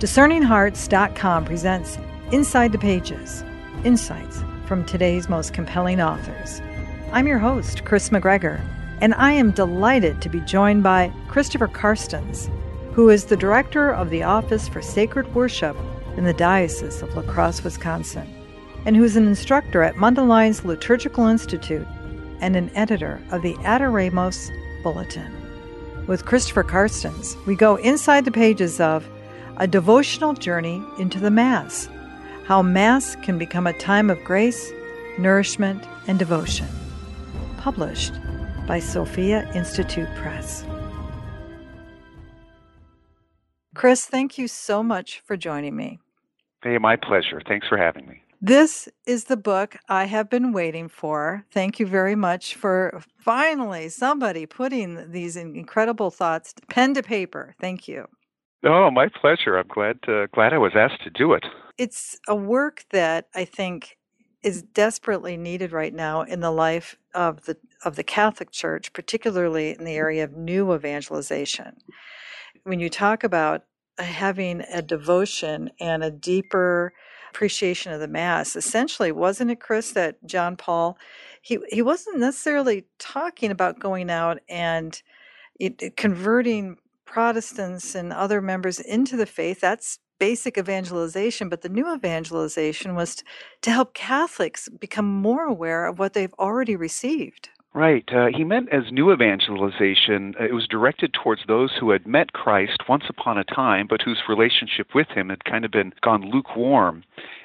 DiscerningHearts.com presents Inside the Pages Insights from today's most compelling authors. I'm your host, Chris McGregor, and I am delighted to be joined by Christopher Carstens, who is the director of the Office for Sacred Worship in the Diocese of La Crosse, Wisconsin, and who is an instructor at Mundelein's Liturgical Institute and an editor of the Adoremus Bulletin. With Christopher Carstens, we go inside the pages of A Devotional Journey into the Mass How Mass Can Become a Time of Grace, Nourishment, and Devotion. Published by Sophia Institute Press. Chris, thank you so much for joining me. Hey, my pleasure. Thanks for having me. This is the book I have been waiting for. Thank you very much for finally somebody putting these incredible thoughts pen to paper. Thank you. Oh, my pleasure. I'm glad uh, glad I was asked to do it. It's a work that I think is desperately needed right now in the life of the of the Catholic Church, particularly in the area of new evangelization. When you talk about having a devotion and a deeper appreciation of the mass essentially wasn't it chris that john paul he he wasn't necessarily talking about going out and it, it converting protestants and other members into the faith that's basic evangelization but the new evangelization was to, help catholics become more aware of what they've already received Right. Uh, he meant as new evangelization, uh, it was directed towards those who had met Christ once upon a time, but whose relationship with him had kind of been gone lukewarm.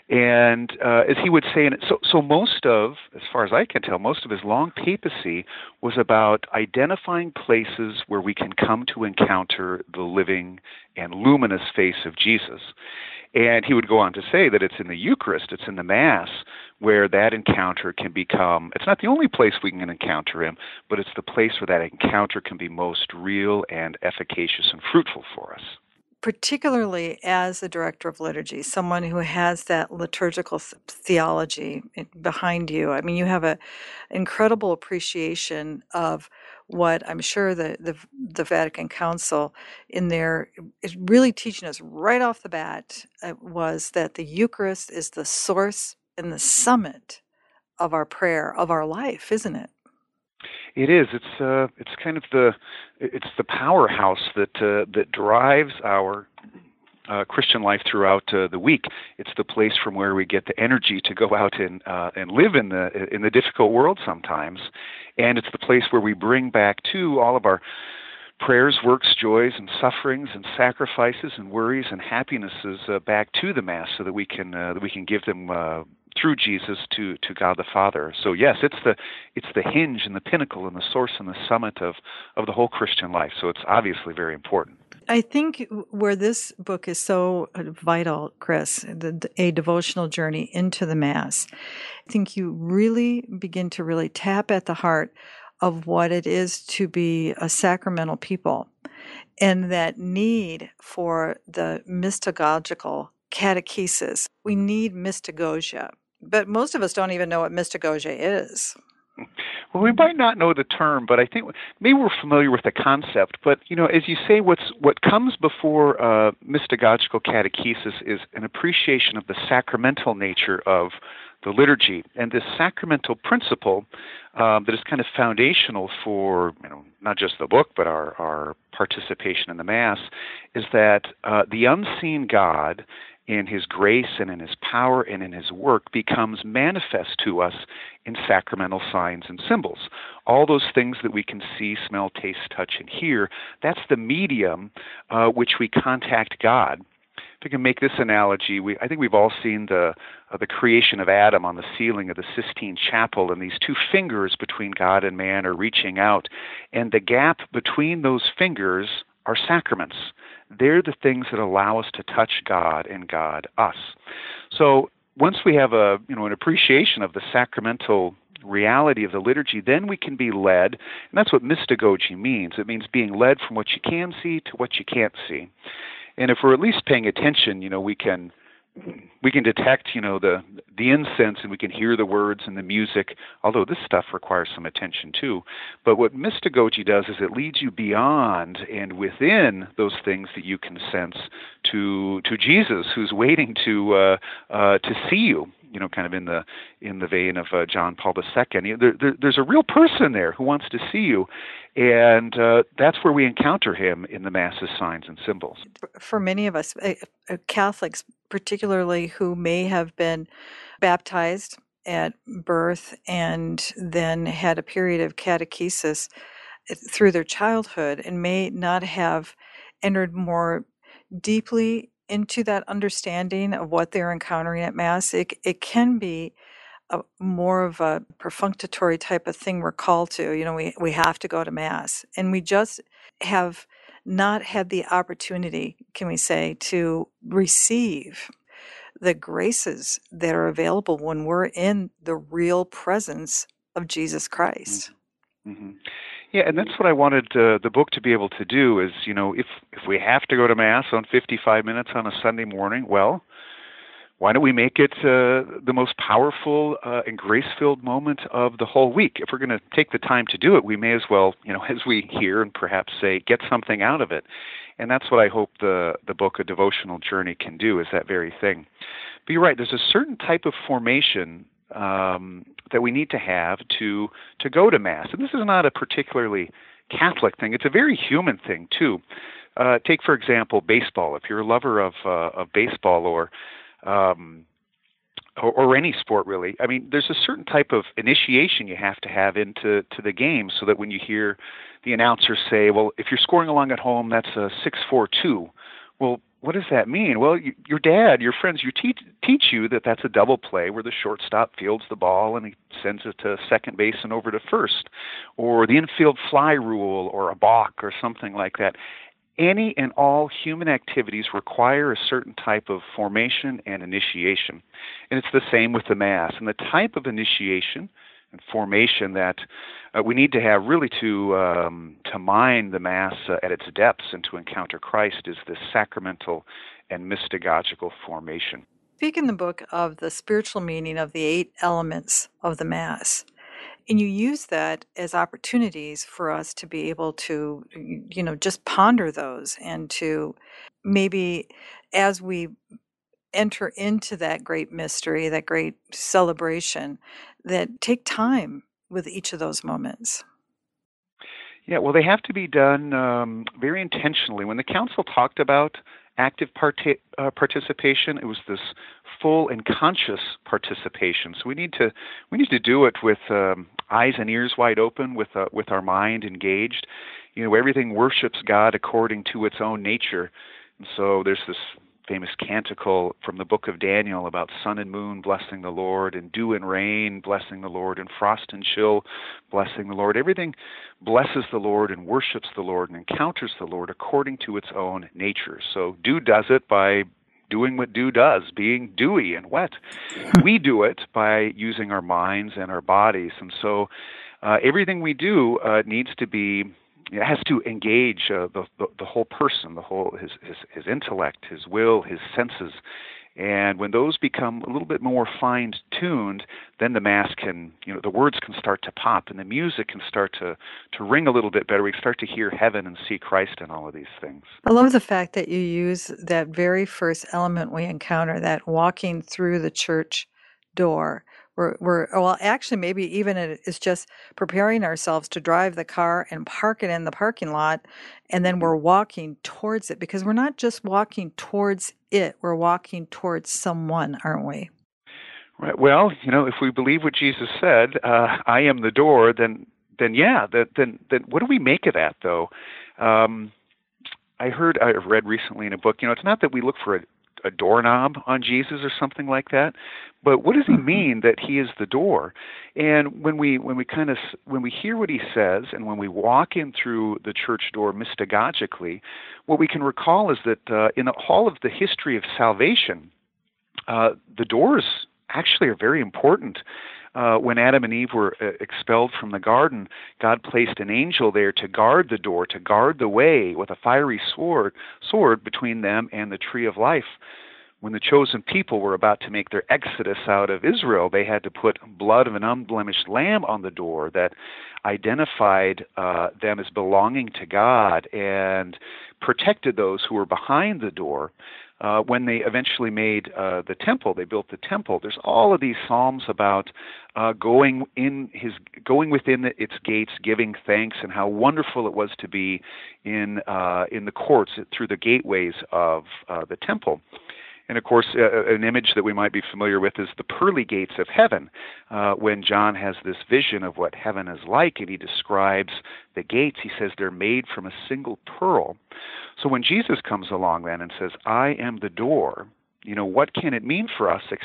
And uh, as he would say, it, so, so most of, as far as I can tell, most of his long papacy was about identifying places where we can come to encounter the living and luminous face of Jesus. And he would go on to say that it's in the Eucharist, it's in the Mass, where that encounter can become, it's not the only place we can encounter him, but it's the place where that encounter can be most real and efficacious and fruitful for us particularly as a director of liturgy, someone who has that liturgical theology behind you. I mean, you have an incredible appreciation of what I'm sure the, the, the Vatican Council in there is really teaching us right off the bat uh, was that the Eucharist is the source and the summit of our prayer of our life, isn't it? It is. It's uh, it's kind of the it's the powerhouse that uh, that drives our uh, Christian life throughout uh, the week. It's the place from where we get the energy to go out and uh, and live in the in the difficult world sometimes, and it's the place where we bring back to all of our prayers, works, joys, and sufferings, and sacrifices, and worries, and happinesses uh, back to the Mass, so that we can uh, that we can give them uh, through Jesus to to God the Father. So yes, it's the it's the hinge and the pinnacle and the source and the summit of of the whole Christian life. So it's obviously very important. I think where this book is so uh, vital, Chris, the, a devotional journey into the Mass, I think you really begin to really tap at the heart of what it is to be a sacramental people and that need for the mystagogical catechesis. We need mystagogia, but most of us don't even know what mystagogia is. Well, we might not know the term, but I think maybe we're familiar with the concept. But you know, as you say, what's what comes before uh, mystagogical catechesis is an appreciation of the sacramental nature of the liturgy and this sacramental principle um, that is kind of foundational for you know not just the book but our our participation in the mass is that uh, the unseen God in his grace and in his power and in his work becomes manifest to us in sacramental signs and symbols. All those things that we can see, smell, taste, touch, and hear, that's the medium uh, which we contact God. If I can make this analogy, we, I think we've all seen the uh, the creation of Adam on the ceiling of the Sistine Chapel, and these two fingers between God and man are reaching out, and the gap between those fingers are sacraments. They're the things that allow us to touch God and God us. So once we have a you know an appreciation of the sacramental reality of the liturgy, then we can be led, and that's what mystagogy means. It means being led from what you can see to what you can't see. And if we're at least paying attention, you know, we can we can detect, you know, the the incense and we can hear the words and the music. Although this stuff requires some attention too. But what mystagogy does is it leads you beyond and within those things that you can sense to to Jesus, who's waiting to uh, uh, to see you you know, kind of in the in the vein of uh, John Paul II. There, there, there's a real person there who wants to see you, and uh, that's where we encounter him in the Mass's signs and symbols. For many of us, uh, uh, Catholics particularly, who may have been baptized at birth and then had a period of catechesis uh, through their childhood and may not have entered more deeply into that understanding of what they're encountering at Mass, it, it can be a, more of a perfunctory type of thing we're called to. You know, we, we have to go to Mass. And we just have not had the opportunity, can we say, to receive the graces that are available when we're in the real presence of Jesus Christ. Mm-hmm. mm-hmm. Yeah, and that's what I wanted uh, the book to be able to do. Is you know, if if we have to go to mass on 55 minutes on a Sunday morning, well, why don't we make it uh, the most powerful uh, and grace-filled moment of the whole week? If we're going to take the time to do it, we may as well, you know, as we hear and perhaps say, get something out of it. And that's what I hope the the book, A Devotional Journey, can do. Is that very thing. But you're right. There's a certain type of formation um, that we need to have to to go to mass. And this is not a particularly Catholic thing; it's a very human thing too. Uh, take for example baseball. If you're a lover of uh, of baseball or um, or, or any sport really. I mean, there's a certain type of initiation you have to have into to the game, so that when you hear the announcer say, "Well, if you're scoring along at home, that's a six-four-two." Well, what does that mean? Well, you, your dad, your friends, you teach teach you that that's a double play where the shortstop fields the ball and he sends it to second base and over to first, or the infield fly rule, or a balk, or something like that. Any and all human activities require a certain type of formation and initiation, and it's the same with the mass. And the type of initiation and formation that uh, we need to have really to um, to mine the mass uh, at its depths and to encounter Christ is this sacramental and mystagogical formation. Speak in the book of the spiritual meaning of the eight elements of the mass. And you use that as opportunities for us to be able to, you know, just ponder those and to maybe as we enter into that great mystery, that great celebration, that take time with each of those moments? Yeah, well, they have to be done um, very intentionally. When the council talked about active part- uh, participation, it was this full and conscious participation. So we need to we need to do it with um, eyes and ears wide open, with uh, with our mind engaged. You know, everything worships God according to its own nature. And so there's this famous canticle from the book of Daniel about sun and moon blessing the Lord, and dew and rain blessing the Lord, and frost and chill blessing the Lord. Everything blesses the Lord and worships the Lord and encounters the Lord according to its own nature. So dew does it by doing what dew does, being dewy and wet. we do it by using our minds and our bodies. And so uh, everything we do uh, needs to be it has to engage uh, the, the, the whole person, the whole his, his his intellect, his will, his senses, and when those become a little bit more fine tuned, then the mass can, you know, the words can start to pop and the music can start to, to ring a little bit better. We start to hear heaven and see Christ in all of these things. I love the fact that you use that very first element we encounter, that walking through the church door we're, we're well actually maybe even it's just preparing ourselves to drive the car and park it in the parking lot and then we're walking towards it because we're not just walking towards it we're walking towards someone aren't we? Right well you know if we believe what jesus said uh, i am the door then then yeah that, then then what do we make of that though? Um, I heard I read recently in a book, you know, it's not that we look for a, a doorknob on Jesus or something like that. But what does he mm-hmm. mean that he is the door? And when we when we kind of when we hear what he says and when we walk in through the church door mystagogically, what we can recall is that uh, in all of the history of salvation, uh, the doors actually are very important. Uh, when Adam and Eve were uh, expelled from the garden, God placed an angel there to guard the door, to guard the way with a fiery sword, sword between them and the tree of life. when the chosen people were about to make their exodus out of Israel, they had to put blood of an unblemished lamb on the door that identified uh, them as belonging to God and protected those who were behind the door. Uh, when they eventually made uh, the temple, they built the temple. There's all of these psalms about uh, going in his, going within the, its gates, giving thanks, and how wonderful it was to be in uh, in the courts through the gateways of uh, the temple. And of course, uh, uh, an image that we might be familiar with is the pearly gates of heaven, uh, when John has this vision of what heaven is like, and he describes the gates. He says they're made from a single pearl. So when Jesus comes along then and says, I am the door, you know, what can it mean for us? This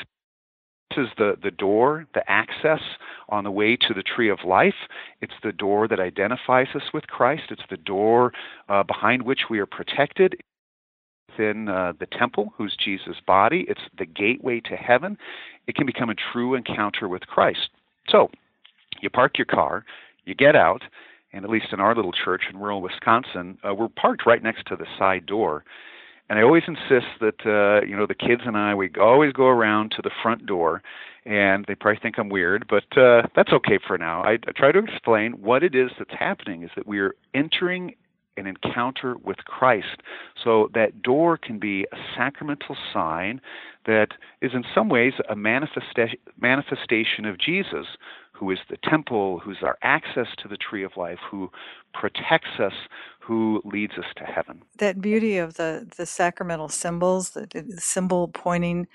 is the, the door, the access on the way to the tree of life. It's the door that identifies us with Christ. It's the door uh, behind which we are protected within uh, the temple, who's Jesus' body. It's the gateway to heaven. It can become a true encounter with Christ. So, you park your car, you get out, and at least in our little church in rural Wisconsin, uh, we're parked right next to the side door. And I always insist that uh, you know the kids and I we always go around to the front door, and they probably think I'm weird, but uh, that's okay for now. I, I try to explain what it is that's happening is that we are entering an encounter with Christ. So that door can be a sacramental sign that is in some ways a manifesta- manifestation of Jesus, who is the temple, who's our access to the tree of life, who protects us, who leads us to heaven. That beauty of the, the sacramental symbols, the, the symbol pointing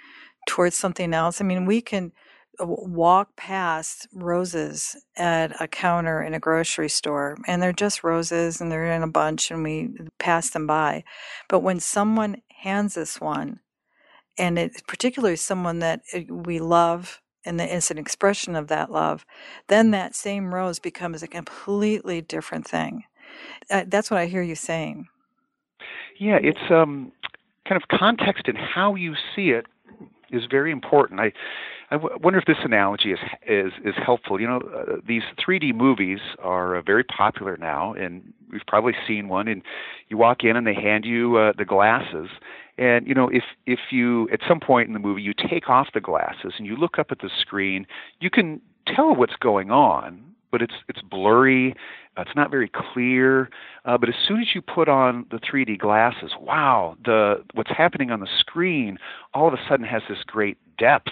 towards something else. I mean, we can walk past roses at a counter in a grocery store and they're just roses and they're in a bunch and we pass them by but when someone hands us one and it particularly someone that uh, we love and it's an expression of that love then that same rose becomes a completely different thing uh, that's what i hear you saying yeah it's um kind of context and how you see it is very important i I w- wonder if this analogy is is is helpful. You know, uh, these 3D movies are uh, very popular now, and we've probably seen one. And you walk in, and they hand you uh, the glasses. And you know, if if you at some point in the movie you take off the glasses and you look up at the screen, you can tell what's going on, but it's it's blurry. Uh, it's not very clear. Uh, but as soon as you put on the 3D glasses, wow, the what's happening on the screen all of a sudden has this great depth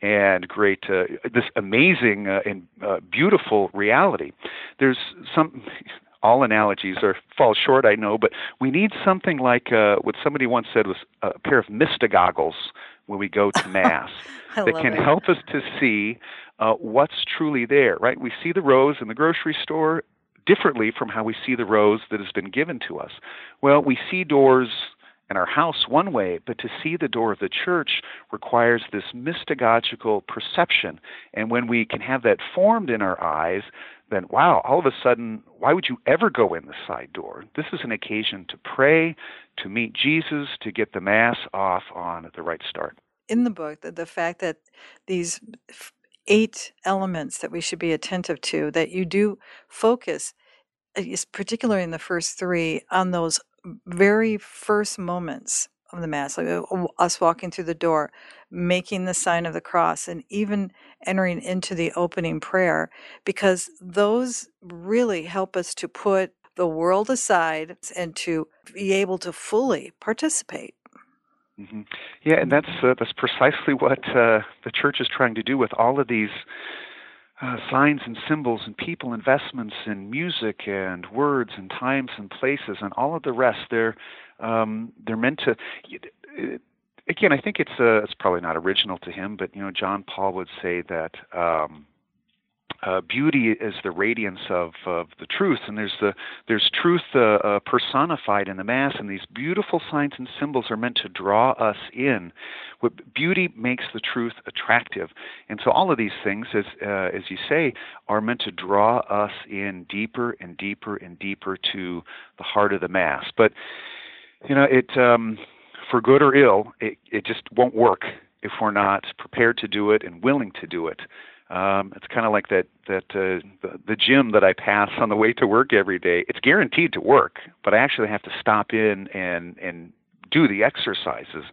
and great uh, this amazing uh, and uh, beautiful reality. There's some all analogies are fall short, I know, but we need something like uh, what somebody once said was a pair of mystagoggles when we go to mass that can it. help us to see uh, what's truly there. Right? We see the rose in the grocery store differently from how we see the rose that has been given to us. Well, we see doors in our house one way, but to see the door of the church requires this mystagogical perception. And when we can have that formed in our eyes, then wow, all of a sudden, why would you ever go in the side door? This is an occasion to pray, to meet Jesus, to get the Mass off on at the right start. In the book, the, the fact that these eight elements that we should be attentive to, that you do focus, uh, particularly in the first three, on those very first moments of the Mass, like uh, us walking through the door, making the sign of the cross, and even entering into the opening prayer, because those really help us to put the world aside and to be able to fully participate. Mm-hmm. Yeah, and that's uh, that's precisely what uh, the church is trying to do with all of these uh, signs and symbols and people investments in music and words and times and places and all of the rest they're um, they're meant to again i think it's uh, it's probably not original to him but you know john paul would say that um, uh, beauty is the radiance of, of the truth, and there's the there's truth uh, uh, personified in the mass, and these beautiful signs and symbols are meant to draw us in. What beauty makes the truth attractive, and so all of these things, as uh, as you say, are meant to draw us in deeper and deeper and deeper to the heart of the mass. But you know, it um, for good or ill, it it just won't work if we're not prepared to do it and willing to do it. Um, it's kind of like that that uh, the, the gym that I pass on the way to work every day. It's guaranteed to work, but I actually have to stop in and and do the exercises.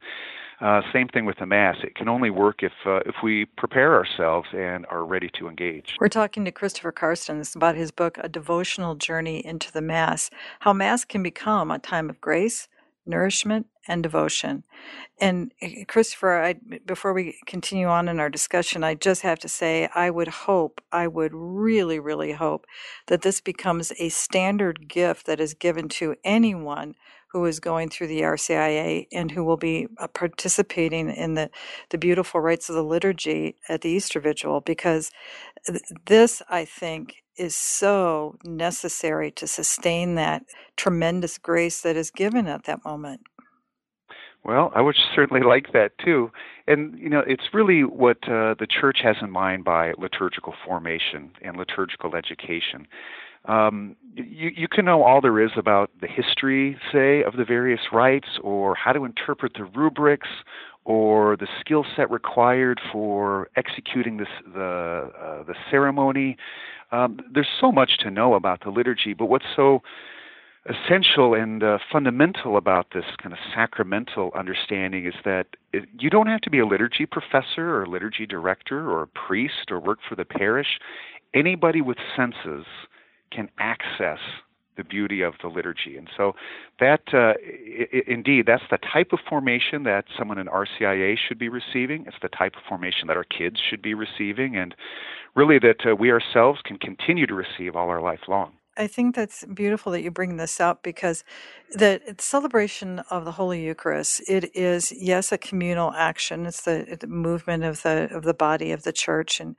Uh, same thing with the Mass. It can only work if uh, if we prepare ourselves and are ready to engage. We're talking to Christopher Carstens about his book, A Devotional Journey into the Mass How Mass Can Become a Time of Grace, Nourishment, and Devotion. And eh, Christopher, I, before we continue on in our discussion, I just have to say I would hope, I would really, really hope that this becomes a standard gift that is given to anyone who is going through the RCIA and who will be uh, participating in the, the beautiful rites of the liturgy at the Easter Vigil, because this, I think, is so necessary to sustain that tremendous grace that is given at that moment. Well, I would certainly like that too. And, you know, it's really what uh, the church has in mind by liturgical formation and liturgical education. Um, you, you can know all there is about the history, say, of the various rites, or how to interpret the rubrics, or the skill set required for executing this, the, uh, the ceremony. Um, there's so much to know about the liturgy, but what's so essential and uh, fundamental about this kind of sacramental understanding is that it, you don't have to be a liturgy professor or liturgy director or a priest or work for the parish. Anybody with senses can access the beauty of the liturgy. And so that uh, I- indeed that's the type of formation that someone in RCIA should be receiving. It's the type of formation that our kids should be receiving and really that uh, we ourselves can continue to receive all our life long. I think that's beautiful that you bring this up because the celebration of the Holy Eucharist it is yes a communal action. It's the, the movement of the of the body of the church, and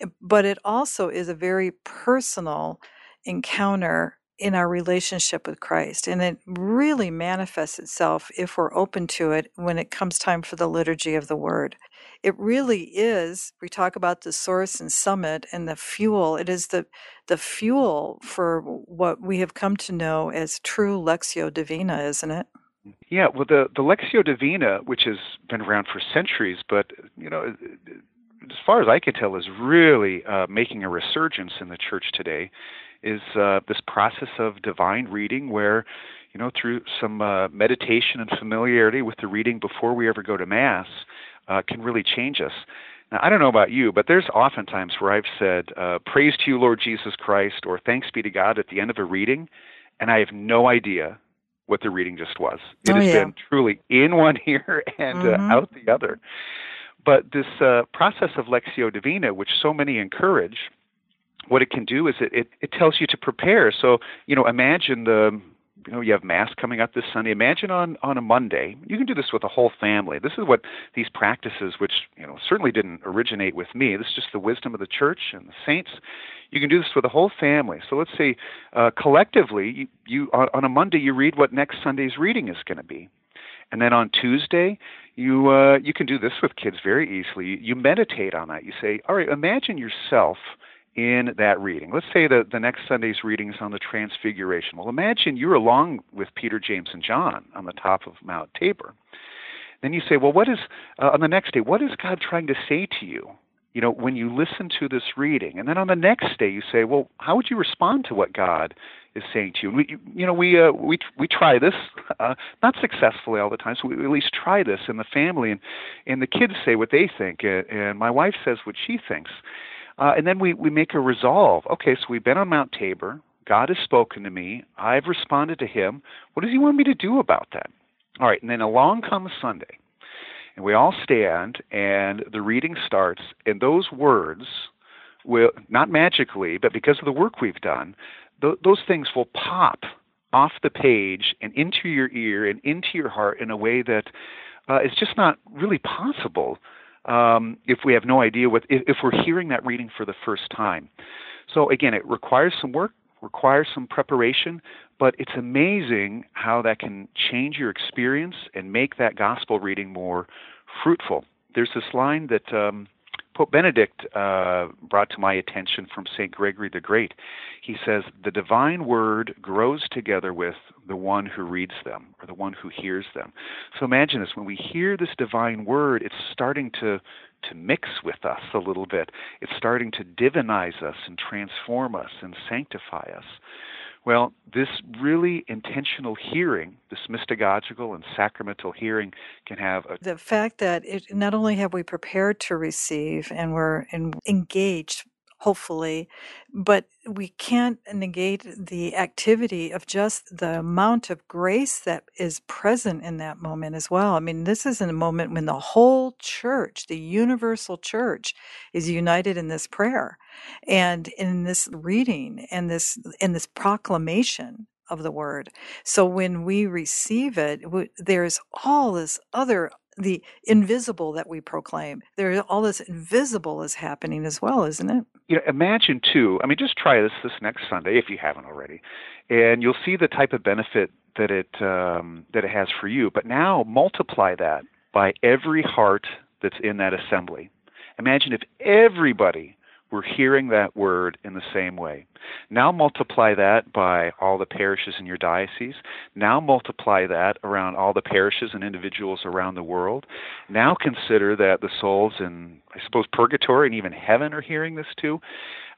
eh, but it also is a very personal encounter in our relationship with Christ. And it really manifests itself, if we're open to it, when it comes time for the liturgy of the word. It really is, we talk about the source and summit and the fuel. It is the, the fuel for what we have come to know as true lectio Divina, isn't it? Yeah, well, the, the Lectio Divina, which has been around for centuries, but, you know, as far as I can tell, is really uh, making a resurgence in the church today is uh, this process of divine reading where you know through some uh, meditation and familiarity with the reading before we ever go to mass uh, can really change us now i don't know about you but there's often times where i've said uh, praise to you lord jesus christ or thanks be to god at the end of a reading and i have no idea what the reading just was it oh, has yeah. been truly in one ear and mm-hmm. uh, out the other but this uh, process of lectio divina which so many encourage what it can do is it, it, it tells you to prepare. So, you know, imagine the you know you have mass coming up this sunday. Imagine on on a monday you can do this with a whole family. This is what these practices which you know certainly didn't originate with me this is just the wisdom of the church and the saints. You can do this with a whole family. So let's say uh, collectively you, you on, on a monday you read what next sunday's reading is going to be. And then on tuesday you uh, you can do this with kids very easily. You meditate on that. You say all right imagine yourself in that reading. Let's say that the next Sunday's reading is on the Transfiguration. Well, imagine you're along with Peter, James, and John on the top of Mount Tabor. Then you say, well, what is, uh, on the next day, what is God trying to say to you? You know, when you listen to this reading, and then on the next day you say, well, how would you respond to what God is saying to you? And we, you know, we uh, we we try this, uh, not successfully all the time. So we at least try this in the family, and and the kids say what they think, uh, and my wife says what she thinks, uh, and then we, we make a resolve. Okay, so we've been on Mount Tabor. God has spoken to me. I've responded to him. What does he want me to do about that? All right, and then along comes Sunday. And we all stand, and the reading starts, and those words will, not magically, but because of the work we've done, th- those things will pop off the page and into your ear and into your heart in a way that uh, is just not really possible um, if we have no idea what if, if we're hearing that reading for the first time. So again, it requires some work, requires some preparation, but it's amazing how that can change your experience and make that gospel reading more fruitful. There's this line that um, Pope Benedict uh, brought to my attention from St. Gregory the Great. He says, The divine word grows together with the one who reads them or the one who hears them. So imagine this when we hear this divine word, it's starting to, to mix with us a little bit, it's starting to divinize us and transform us and sanctify us. Well, this really intentional hearing, this mystagogical and sacramental hearing, can have a. The fact that it, not only have we prepared to receive and we're engaged hopefully, but we can't negate the activity of just the amount of grace that is present in that moment as well. I mean, this is a moment when the whole church, the universal church, is united in this prayer and in this reading and this in this proclamation of the word. So when we receive it, there's all this other the invisible that we proclaim. There, all this invisible is happening as well, isn't it? You know, imagine too. I mean, just try this this next Sunday if you haven't already, and you'll see the type of benefit that it um, that it has for you. But now multiply that by every heart that's in that assembly. Imagine if everybody we're hearing that word in the same way. Now multiply that by all the parishes in your diocese. Now multiply that around all the parishes and individuals around the world. Now consider that the souls in, I suppose, purgatory and even heaven are hearing this too.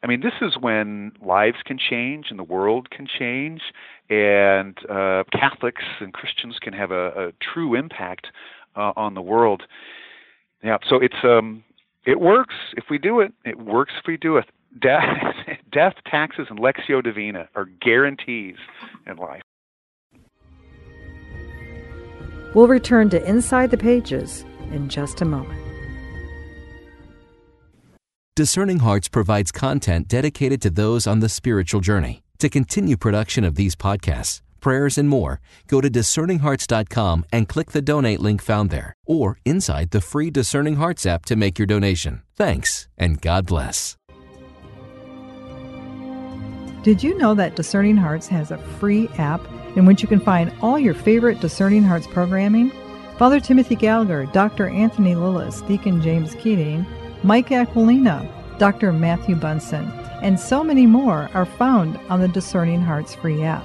I mean, this is when lives can change and the world can change, and uh, Catholics and Christians can have a, a true impact uh, on the world. Yeah, so it's um, it works if we do it. It works if we do it. Death, death, taxes, and Lectio divina are guarantees in life. We'll return to Inside the Pages in just a moment. Discerning Hearts provides content dedicated to those on the spiritual journey. To continue production of these podcasts, prayers, and more, go to discerninghearts.com and click the donate link found there, or inside the free Discerning Hearts app to make your donation. Thanks, and God bless. Did you know that Discerning Hearts has a free app in which you can find all your favorite Discerning Hearts programming? Father Timothy Gallagher, Dr. Anthony Lilles, Deacon James Keating, Mike Aquilina, Dr. Matthew Bunson, and so many more are found on the Discerning Hearts free app.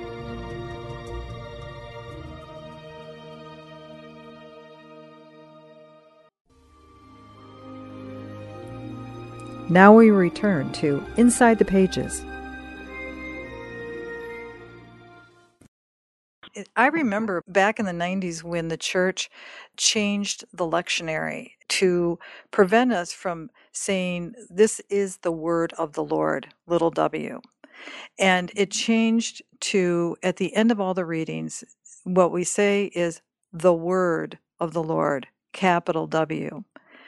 Now we return to Inside the Pages. I remember back in the 90s when the church changed the lectionary to prevent us from saying, This is the word of the Lord, little w. And it changed to, at the end of all the readings, what we say is the word of the Lord, capital W.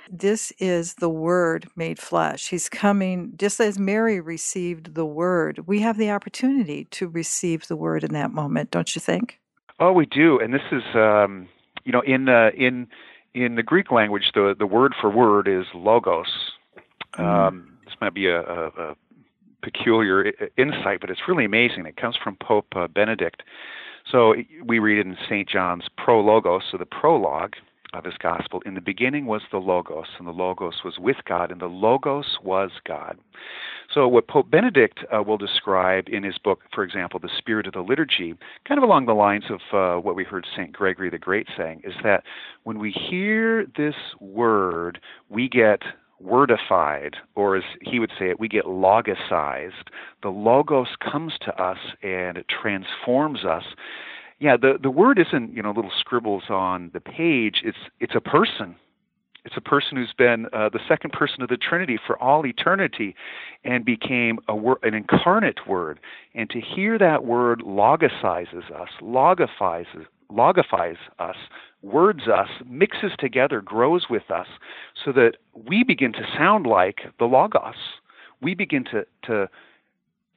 This is the Word made flesh. He's coming, just as Mary received the Word. We have the opportunity to receive the Word in that moment, don't you think? Oh, we do. And this is, um, you know, in uh, in in the Greek language, the the word for word is logos. Mm. Um, this might be a, a, a peculiar insight, but it's really amazing. It comes from Pope uh, Benedict. So we read it in St. John's Prologos, so the prologue, of his gospel. In the beginning was the Logos, and the Logos was with God, and the Logos was God. So, what Pope Benedict uh, will describe in his book, for example, The Spirit of the Liturgy, kind of along the lines of uh, what we heard St. Gregory the Great saying, is that when we hear this word, we get wordified, or as he would say it, we get logicized. The Logos comes to us and it transforms us yeah, the the word isn't you know little scribbles on the page. It's it's a person. It's a person who's been uh, the second person of the Trinity for all eternity, and became a wor- an incarnate word. And to hear that word logicizes us, logifies logifies us, words us, mixes together, grows with us, so that we begin to sound like the Logos. We begin to to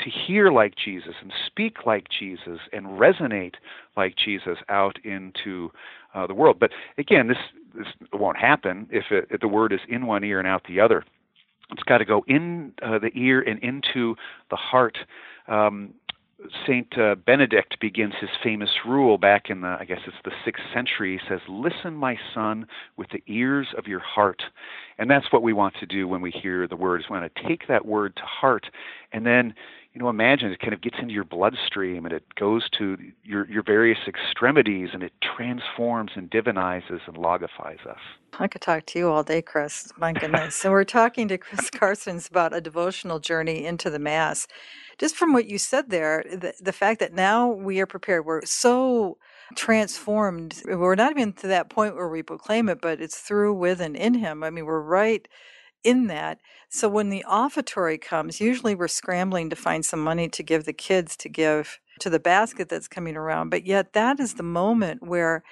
to hear like Jesus and speak like Jesus and resonate like Jesus out into uh, the world. But again, this this won't happen if, it, if the word is in one ear and out the other. It's got to go in uh, the ear and into the heart. Um, Saint uh, Benedict begins his famous rule back in the, I guess it's the sixth century. He says, "Listen, my son, with the ears of your heart," and that's what we want to do when we hear the words. We want to take that word to heart, and then, you know, imagine it kind of gets into your bloodstream and it goes to your your various extremities, and it transforms and divinizes and logifies us. I could talk to you all day, Chris. My goodness. so we're talking to Chris Carstens about a devotional journey into the Mass just from what you said there, the, the fact that now we are prepared, we're so transformed. We're not even to that point where we proclaim it, but it's through, with, and in Him. I mean, we're right in that. So when the offertory comes, usually we're scrambling to find some money to give the kids to give to the basket that's coming around. But yet, that is the moment where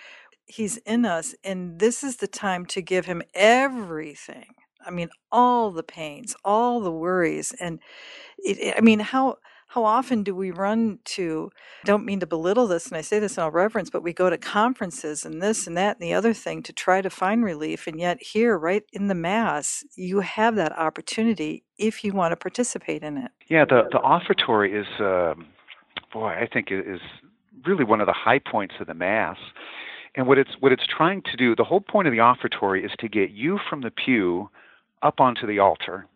He's in us, and this is the time to give Him everything. I mean, all the pains, all the worries, and it, I mean, how how often do we run to? Don't mean to belittle this, and I say this in all reverence, but we go to conferences and this and that and the other thing to try to find relief, and yet here, right in the mass, you have that opportunity if you want to participate in it. Yeah, the the offertory is, um, boy, I think is really one of the high points of the mass. And what it's what it's trying to do, the whole point of the offertory is to get you from the pew up onto the altar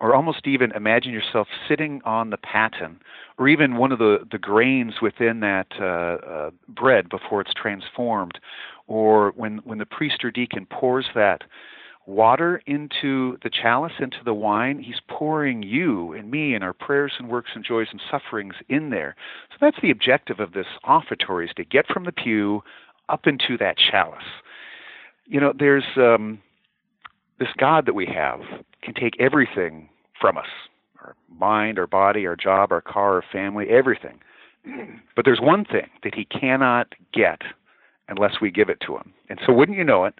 or almost even imagine yourself sitting on the paten, or even one of the, the grains within that uh, uh, bread before it's transformed, or when, when the priest or deacon pours that water into the chalice, into the wine, he's pouring you and me and our prayers and works and joys and sufferings in there. So that's the objective of this offertory is to get from the pew up into that chalice. You know, there's um, this God that we have can take everything from us our mind, our body, our job, our car, our family, everything. But there's one thing that he cannot get unless we give it to him. And so, wouldn't you know it,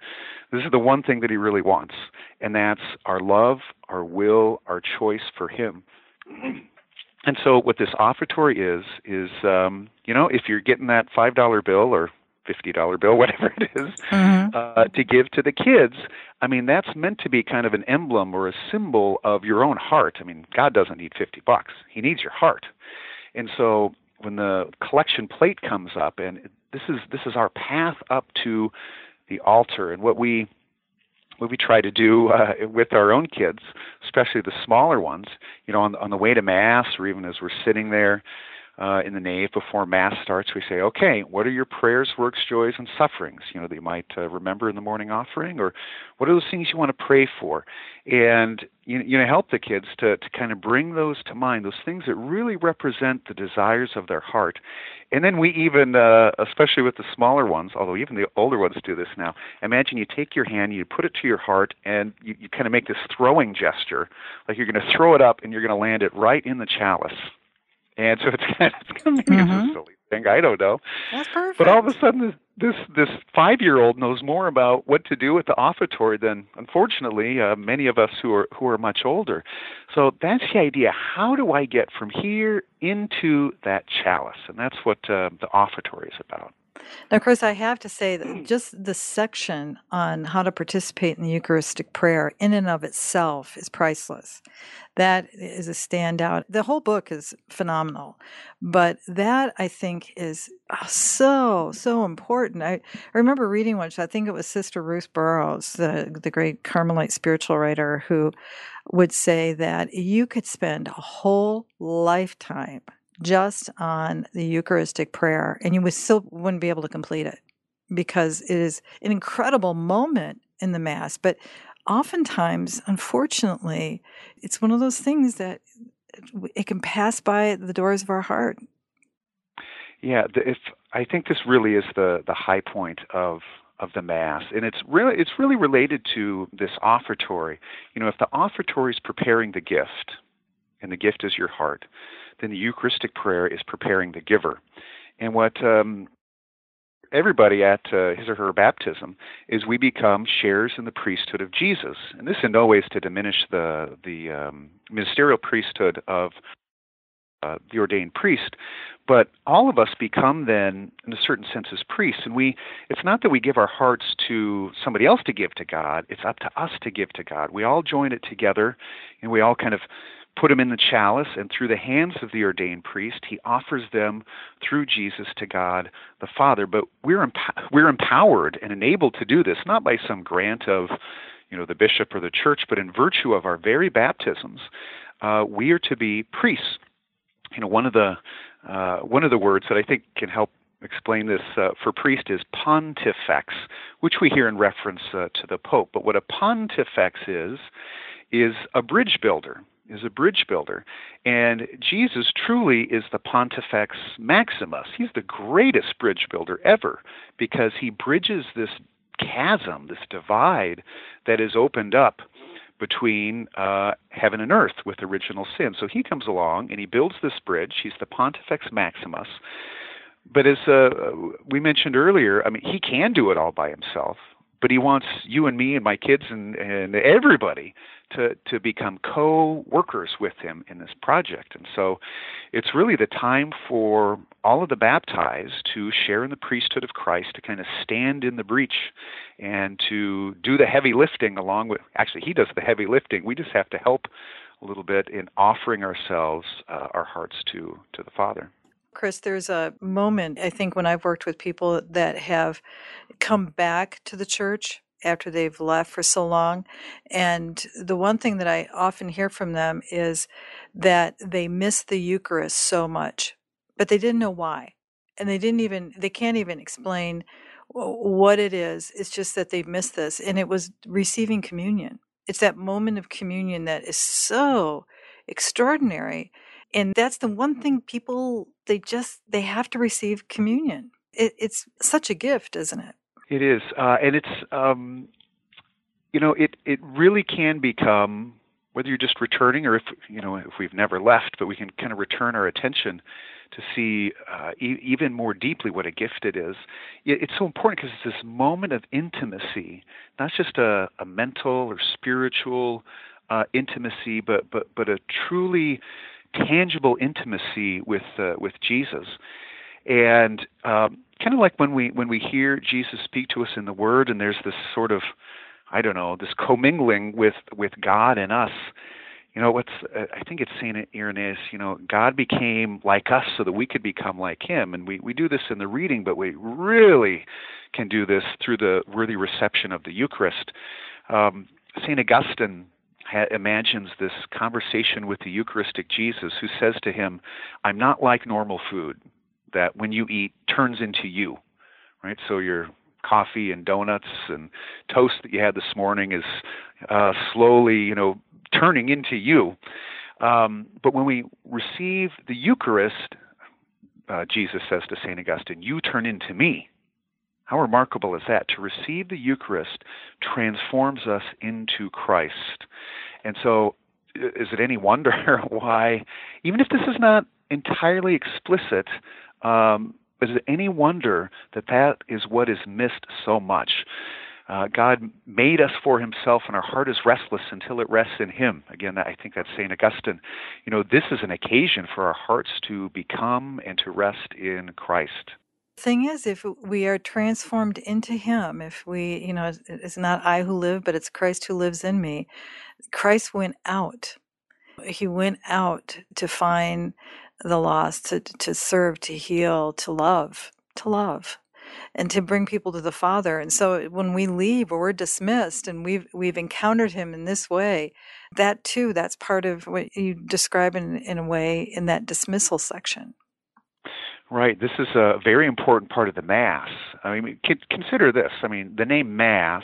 this is the one thing that he really wants, and that's our love, our will, our choice for him. And so, what this offertory is, is, um, you know, if you're getting that $5 bill or fifty dollar bill, whatever it is, mm-hmm. uh, to give to the kids. I mean, that's meant to be kind of an emblem or a symbol of your own heart. I mean, God doesn't need fifty bucks; He needs your heart. And so, when the collection plate comes up, and this is this is our path up to the altar, and what we what we try to do uh, with our own kids, especially the smaller ones, you know, on, on the way to mass or even as we're sitting there, uh, in the nave before Mass starts, we say, okay, what are your prayers, works, joys, and sufferings? You know, that you might uh, remember in the morning offering, or what are those things you want to pray for? And you, you know, help the kids to to kind of bring those to mind, those things that really represent the desires of their heart. And then we even, uh, especially with the smaller ones, although even the older ones do this now. Imagine you take your hand, you put it to your heart, and you, you kind of make this throwing gesture, like you're going to throw it up, and you're going to land it right in the chalice and so it's kind of, it's kind of mm-hmm. a silly thing. I don't know. That's perfect. But all of a sudden, this this, this five year old knows more about what to do with the offertory than, unfortunately, uh, many of us who are who are much older. So that's the idea. How do I get from here into that chalice? And that's what uh, the offertory is about. Now, Chris, I have to say that just the section on how to participate in the Eucharistic prayer in and of itself is priceless. That is a standout. The whole book is phenomenal, but that I think is oh, so, so important. I, I remember reading once, I think it was Sister Ruth Burrows, the, the great Carmelite spiritual writer, who would say that you could spend a whole lifetime just on the Eucharistic prayer, and you would still wouldn't be able to complete it because it is an incredible moment in the Mass. But oftentimes, unfortunately, it's one of those things that it can pass by the doors of our heart. Yeah, if I think this really is the the high point of of the mass and it's really it's really related to this offertory you know if the offertory is preparing the gift and the gift is your heart then the Eucharistic prayer is preparing the giver. And what um, everybody at uh, his or her baptism is we become sharers in the priesthood of Jesus. And this in no way is to diminish the the um, ministerial priesthood of uh, the ordained priest, but all of us become then, in a certain sense, as priests. And we, it's not that we give our hearts to somebody else to give to God. It's up to us to give to God. We all join it together, and we all kind of put them in the chalice, and through the hands of the ordained priest, he offers them through Jesus to God the Father. But we're emp- we're empowered and enabled to do this not by some grant of, you know, the bishop or the church, but in virtue of our very baptisms. Uh, we are to be priests. You know, one of the uh, one of the words that I think can help explain this uh, for priest is pontifex, which we hear in reference uh, to the Pope. But what a pontifex is, is a bridge builder is a bridge builder. And Jesus truly is the Pontifex Maximus. He's the greatest bridge builder ever because he bridges this chasm, this divide that is opened up between uh, heaven and earth with original sin. So he comes along and he builds this bridge. He's the Pontifex Maximus. But as uh, we mentioned earlier, I mean, he can do it all by himself but he wants you and me and my kids and, and everybody to, to become co-workers with him in this project. And so it's really the time for all of the baptized to share in the priesthood of Christ, to kind of stand in the breach and to do the heavy lifting along with, actually, he does the heavy lifting. We just have to help a little bit in offering ourselves, uh, our hearts to, to the Father. Chris, there's a moment, I think, when I've worked with people that have come back to the church after they've left for so long. And the one thing that I often hear from them is that they miss the Eucharist so much, but they didn't know why. And they didn't even, they can't even explain what it is. It's just that they've missed this. And it was receiving communion. It's that moment of communion that is so extraordinary and that's the one thing people they just they have to receive communion it, it's such a gift isn't it it is uh, and it's um, you know it it really can become whether you're just returning or if you know if we've never left but we can kind of return our attention to see uh, e- even more deeply what a gift it is. It's so important because it's this moment of intimacy not just a, a mental or spiritual uh, intimacy but but but a truly tangible intimacy with uh, with Jesus, and um, kind of like when we when we hear Jesus speak to us in the Word, and there's this sort of I don't know this commingling with with God and us. You know what's uh, I think it's Saint Irenaeus. You know God became like us so that we could become like Him, and we we do this in the reading, but we really can do this through the worthy reception of the Eucharist. Um, Saint Augustine imagines this conversation with the Eucharistic Jesus who says to him, I'm not like normal food that when you eat turns into you, right? So your coffee and donuts and toast that you had this morning is uh, slowly, you know, turning into you. Um, but when we receive the Eucharist, uh, Jesus says to St. Augustine, you turn into me. How remarkable is that? To receive the Eucharist transforms us into Christ. And so, is it any wonder why, even if this is not entirely explicit, um, is it any wonder that that is what is missed so much? Uh, God made us for Himself, and our heart is restless until it rests in Him. Again, I think that's Saint Augustine. You know, this is an occasion for our hearts to become and to rest in Christ The thing is if we are transformed into him if we you know it's not i who live but it's christ who lives in me christ went out he went out to find the lost to, to serve to heal to love to love and to bring people to the father and so when we leave or we're dismissed and we've we've encountered him in this way that too that's part of what you describe in, in a way in that dismissal section Right. This is a very important part of the Mass. I mean, consider this. I mean, the name Mass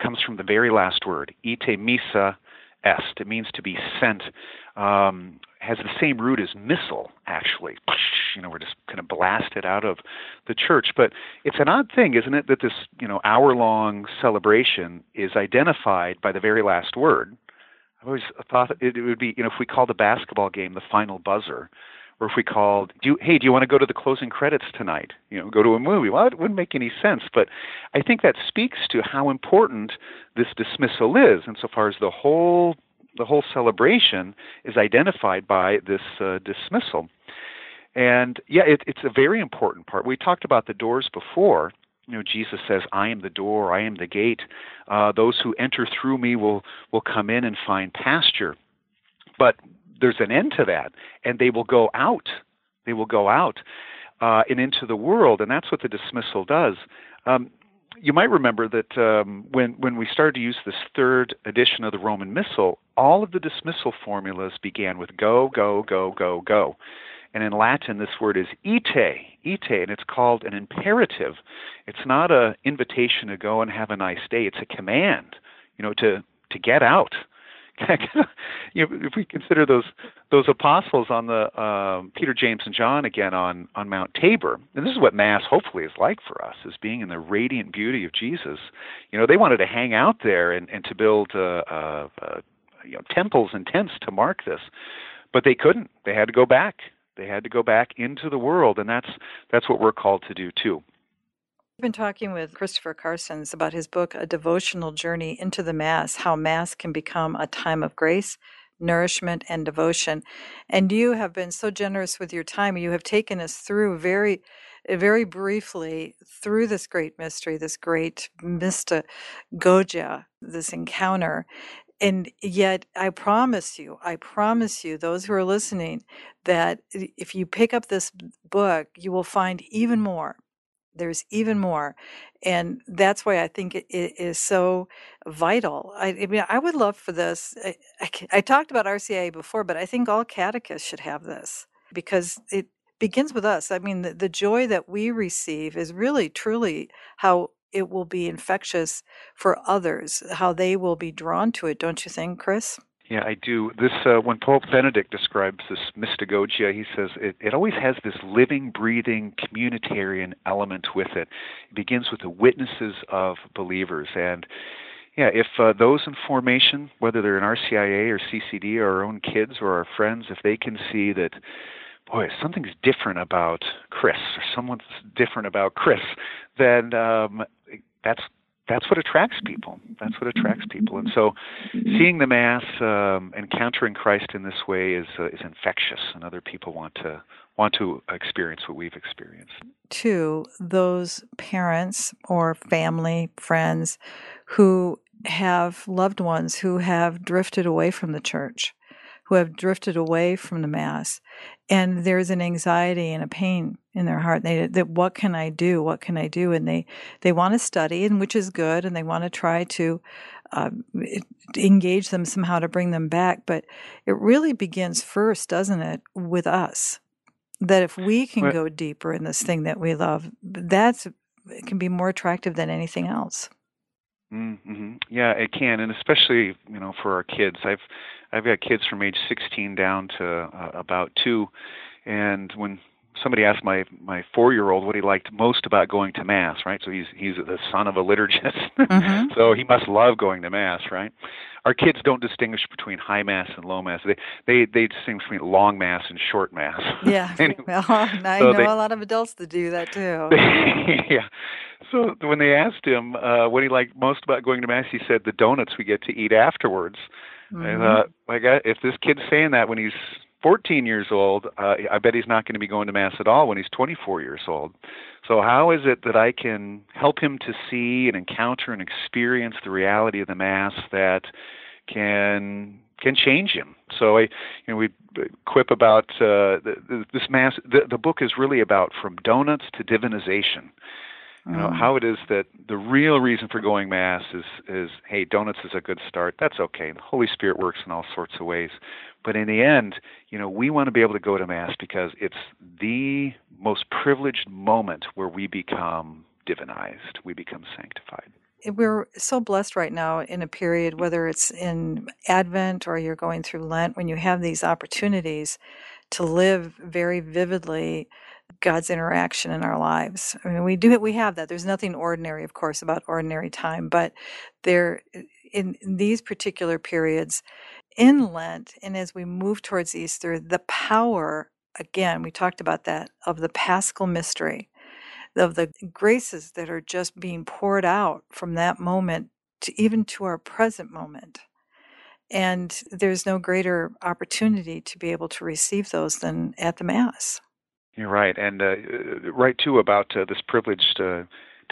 comes from the very last word, ite missa est. It means to be sent. Um, has the same root as missile, actually. You know, we're just kind of blasted out of the church. But it's an odd thing, isn't it, that this you know hour-long celebration is identified by the very last word. I've always thought it would be, you know, if we called a basketball game the final buzzer, or if we called, do you, hey, do you want to go to the closing credits tonight? You know, go to a movie. Well, it wouldn't make any sense, but I think that speaks to how important this dismissal is, insofar as the whole the whole celebration is identified by this uh, dismissal. And yeah, it, it's a very important part. We talked about the doors before. You know, Jesus says, "I am the door. I am the gate. Uh, those who enter through me will will come in and find pasture." But there's an end to that, and they will go out. They will go out uh, and into the world, and that's what the dismissal does. Um, you might remember that um, when when we started to use this third edition of the Roman Missal, all of the dismissal formulas began with go, go, go, go, go. And in Latin, this word is ite, ite, and it's called an imperative. It's not an invitation to go and have a nice day. It's a command, you know, to to get out. you know, if we consider those those apostles on the um, Peter, James, and John again on on Mount Tabor, and this is what Mass hopefully is like for us, is being in the radiant beauty of Jesus. You know, they wanted to hang out there and and to build uh, uh, uh, you know temples and tents to mark this, but they couldn't. They had to go back they had to go back into the world, and that's that's what we're called to do too. I've been talking with Christopher Carstens about his book, A Devotional Journey into the Mass How Mass Can Become a Time of Grace, Nourishment, and Devotion. And you have been so generous with your time. You have taken us through very, very briefly through this great mystery, this great mystagogia, this encounter. And yet, I promise you, I promise you, those who are listening, that if you pick up this book, you will find even more. There's even mm-hmm. more. And that's why I think it, it is so vital. I, I, mean, I would love for this. I, I, I talked about RCIA before, but I think all catechists should have this because it begins with us. I mean, the, the joy that we receive is really, truly how it will be infectious for others, how they will be drawn to it, don't you think, Chris? Yeah, I do. This uh, when Pope Benedict describes this mystagogia, he says it, it always has this living, breathing, communitarian element with it. It begins with the witnesses of believers, and yeah, if uh, those in formation, whether they're in RCIA or CCD or our own kids or our friends, if they can see that boy, something's different about Chris, or someone's different about Chris, then um, that's that's what attracts people. That's what attracts people. And so, seeing the mass, um, encountering Christ in this way is uh, is infectious, and other people want to want to experience what we've experienced. To those parents or family, friends who have loved ones who have drifted away from the church, who have drifted away from the mass. And there's an anxiety and a pain in their heart. They that what can i do? What can i do? And they they want to study and which is good and they want to try to uh, engage them somehow to bring them back. But it really begins first doesn't it with us? That if we can go deeper in this thing that we love that's it can be more attractive than anything else Mm-hmm. Yeah, it can, and especially you know for our kids. I've I've got kids from age 16 down to uh, about two, and when somebody asked my my four year old what he liked most about going to mass, right? So he's he's the son of a liturgist, mm-hmm. so he must love going to mass, right? Our kids don't distinguish between high mass and low mass. They they they distinguish between long mass and short mass. Yeah, anyway, well, I so know they, a lot of adults that do that too. yeah, so when they asked him uh, what he liked most about going to mass, he said the donuts we get to eat afterwards. Mm-hmm. I thought, my God, if this kid's saying that when he's 14 years old, uh, I bet he's not going to be going to mass at all when he's 24 years old. So how is it that I can help him to see and encounter and experience the reality of the mass that can can change him. So I, you know, we quip about uh, the, this mass. The, the book is really about from donuts to divinization. You know mm. how it is that the real reason for going mass is is hey donuts is a good start. That's okay. The Holy Spirit works in all sorts of ways, but in the end, you know we want to be able to go to mass because it's the most privileged moment where we become divinized, we become sanctified. We're so blessed right now in a period, whether it's in Advent or you're going through Lent, when you have these opportunities to live very vividly God's interaction in our lives. I mean, we do we have that. There's nothing ordinary, of course, about ordinary time, but there in, in these particular periods in Lent and as we move towards Easter, the power again, we talked about that of the paschal mystery, of the graces that are just being poured out from that moment to even to our present moment. And there's no greater opportunity to be able to receive those than at the Mass. You're right, and uh, right too about uh, this privileged uh,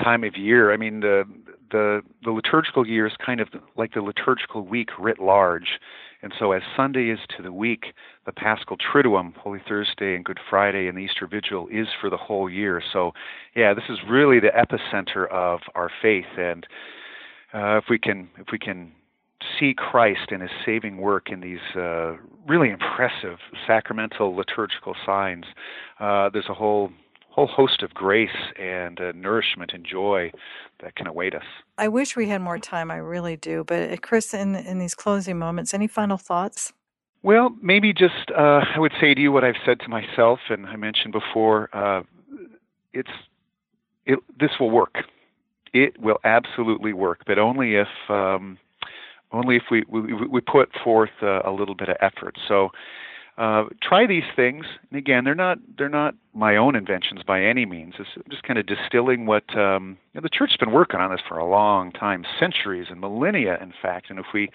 time of year. I mean, the the the liturgical year is kind of like the liturgical week writ large, And so, as Sunday is to the week, the Paschal Triduum, Holy Thursday and Good Friday, and the Easter Vigil is for the whole year. So, yeah, this is really the epicenter of our faith. And uh, if we can, if we can see Christ and His saving work in these uh, really impressive sacramental liturgical signs, uh, there's a whole whole host of grace and uh, nourishment and joy that can await us. I wish we had more time. I really do. But uh, Chris, in in these closing moments, any final thoughts? Well, maybe just uh, I would say to you what I've said to myself, and I mentioned before. Uh, it's it, this will work. It will absolutely work, but only if um, only if we we, we put forth a, a little bit of effort. So uh, try these things. And again, they're not they're not my own inventions by any means. It's just kind of distilling what um, you know, the church's been working on this for a long time, centuries and millennia, in fact. And if we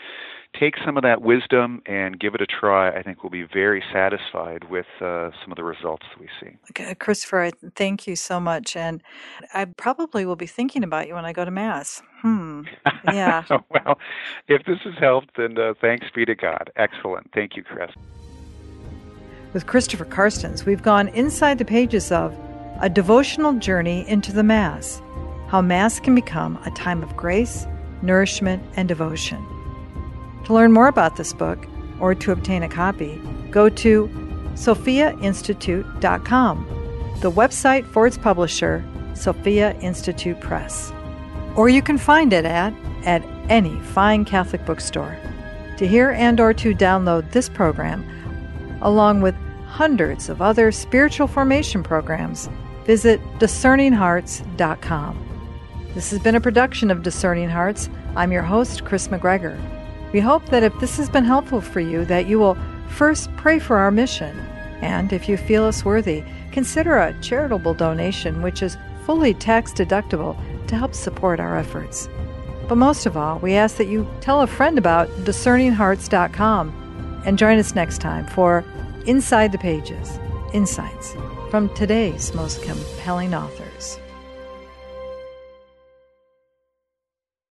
take some of that wisdom and give it a try, I think we'll be very satisfied with uh, some of the results that we see. Okay, Christopher, thank you so much. And I probably will be thinking about you when I go to Mass. Hmm. Yeah. well, if this has helped, then uh, thanks be to God. Excellent. Thank you, Chris. With Christopher Carstens, we've gone inside the pages of A Devotional Journey into the Mass How Mass Can Become a Time of Grace, Nourishment, and Devotion. To learn more about this book or to obtain a copy, go to sophiainstitute.com, the website for its publisher, Sophia Institute Press. Or you can find it at at any fine Catholic bookstore. To hear and or to download this program, along with hundreds of other spiritual formation programs, visit discerninghearts.com. This has been a production of Discerning Hearts. I'm your host, Chris McGregor. We hope that if this has been helpful for you, that you will first pray for our mission, and if you feel us worthy, consider a charitable donation which is fully tax deductible to help support our efforts. But most of all, we ask that you tell a friend about discerninghearts.com and join us next time for Inside the Pages Insights from today's most compelling author.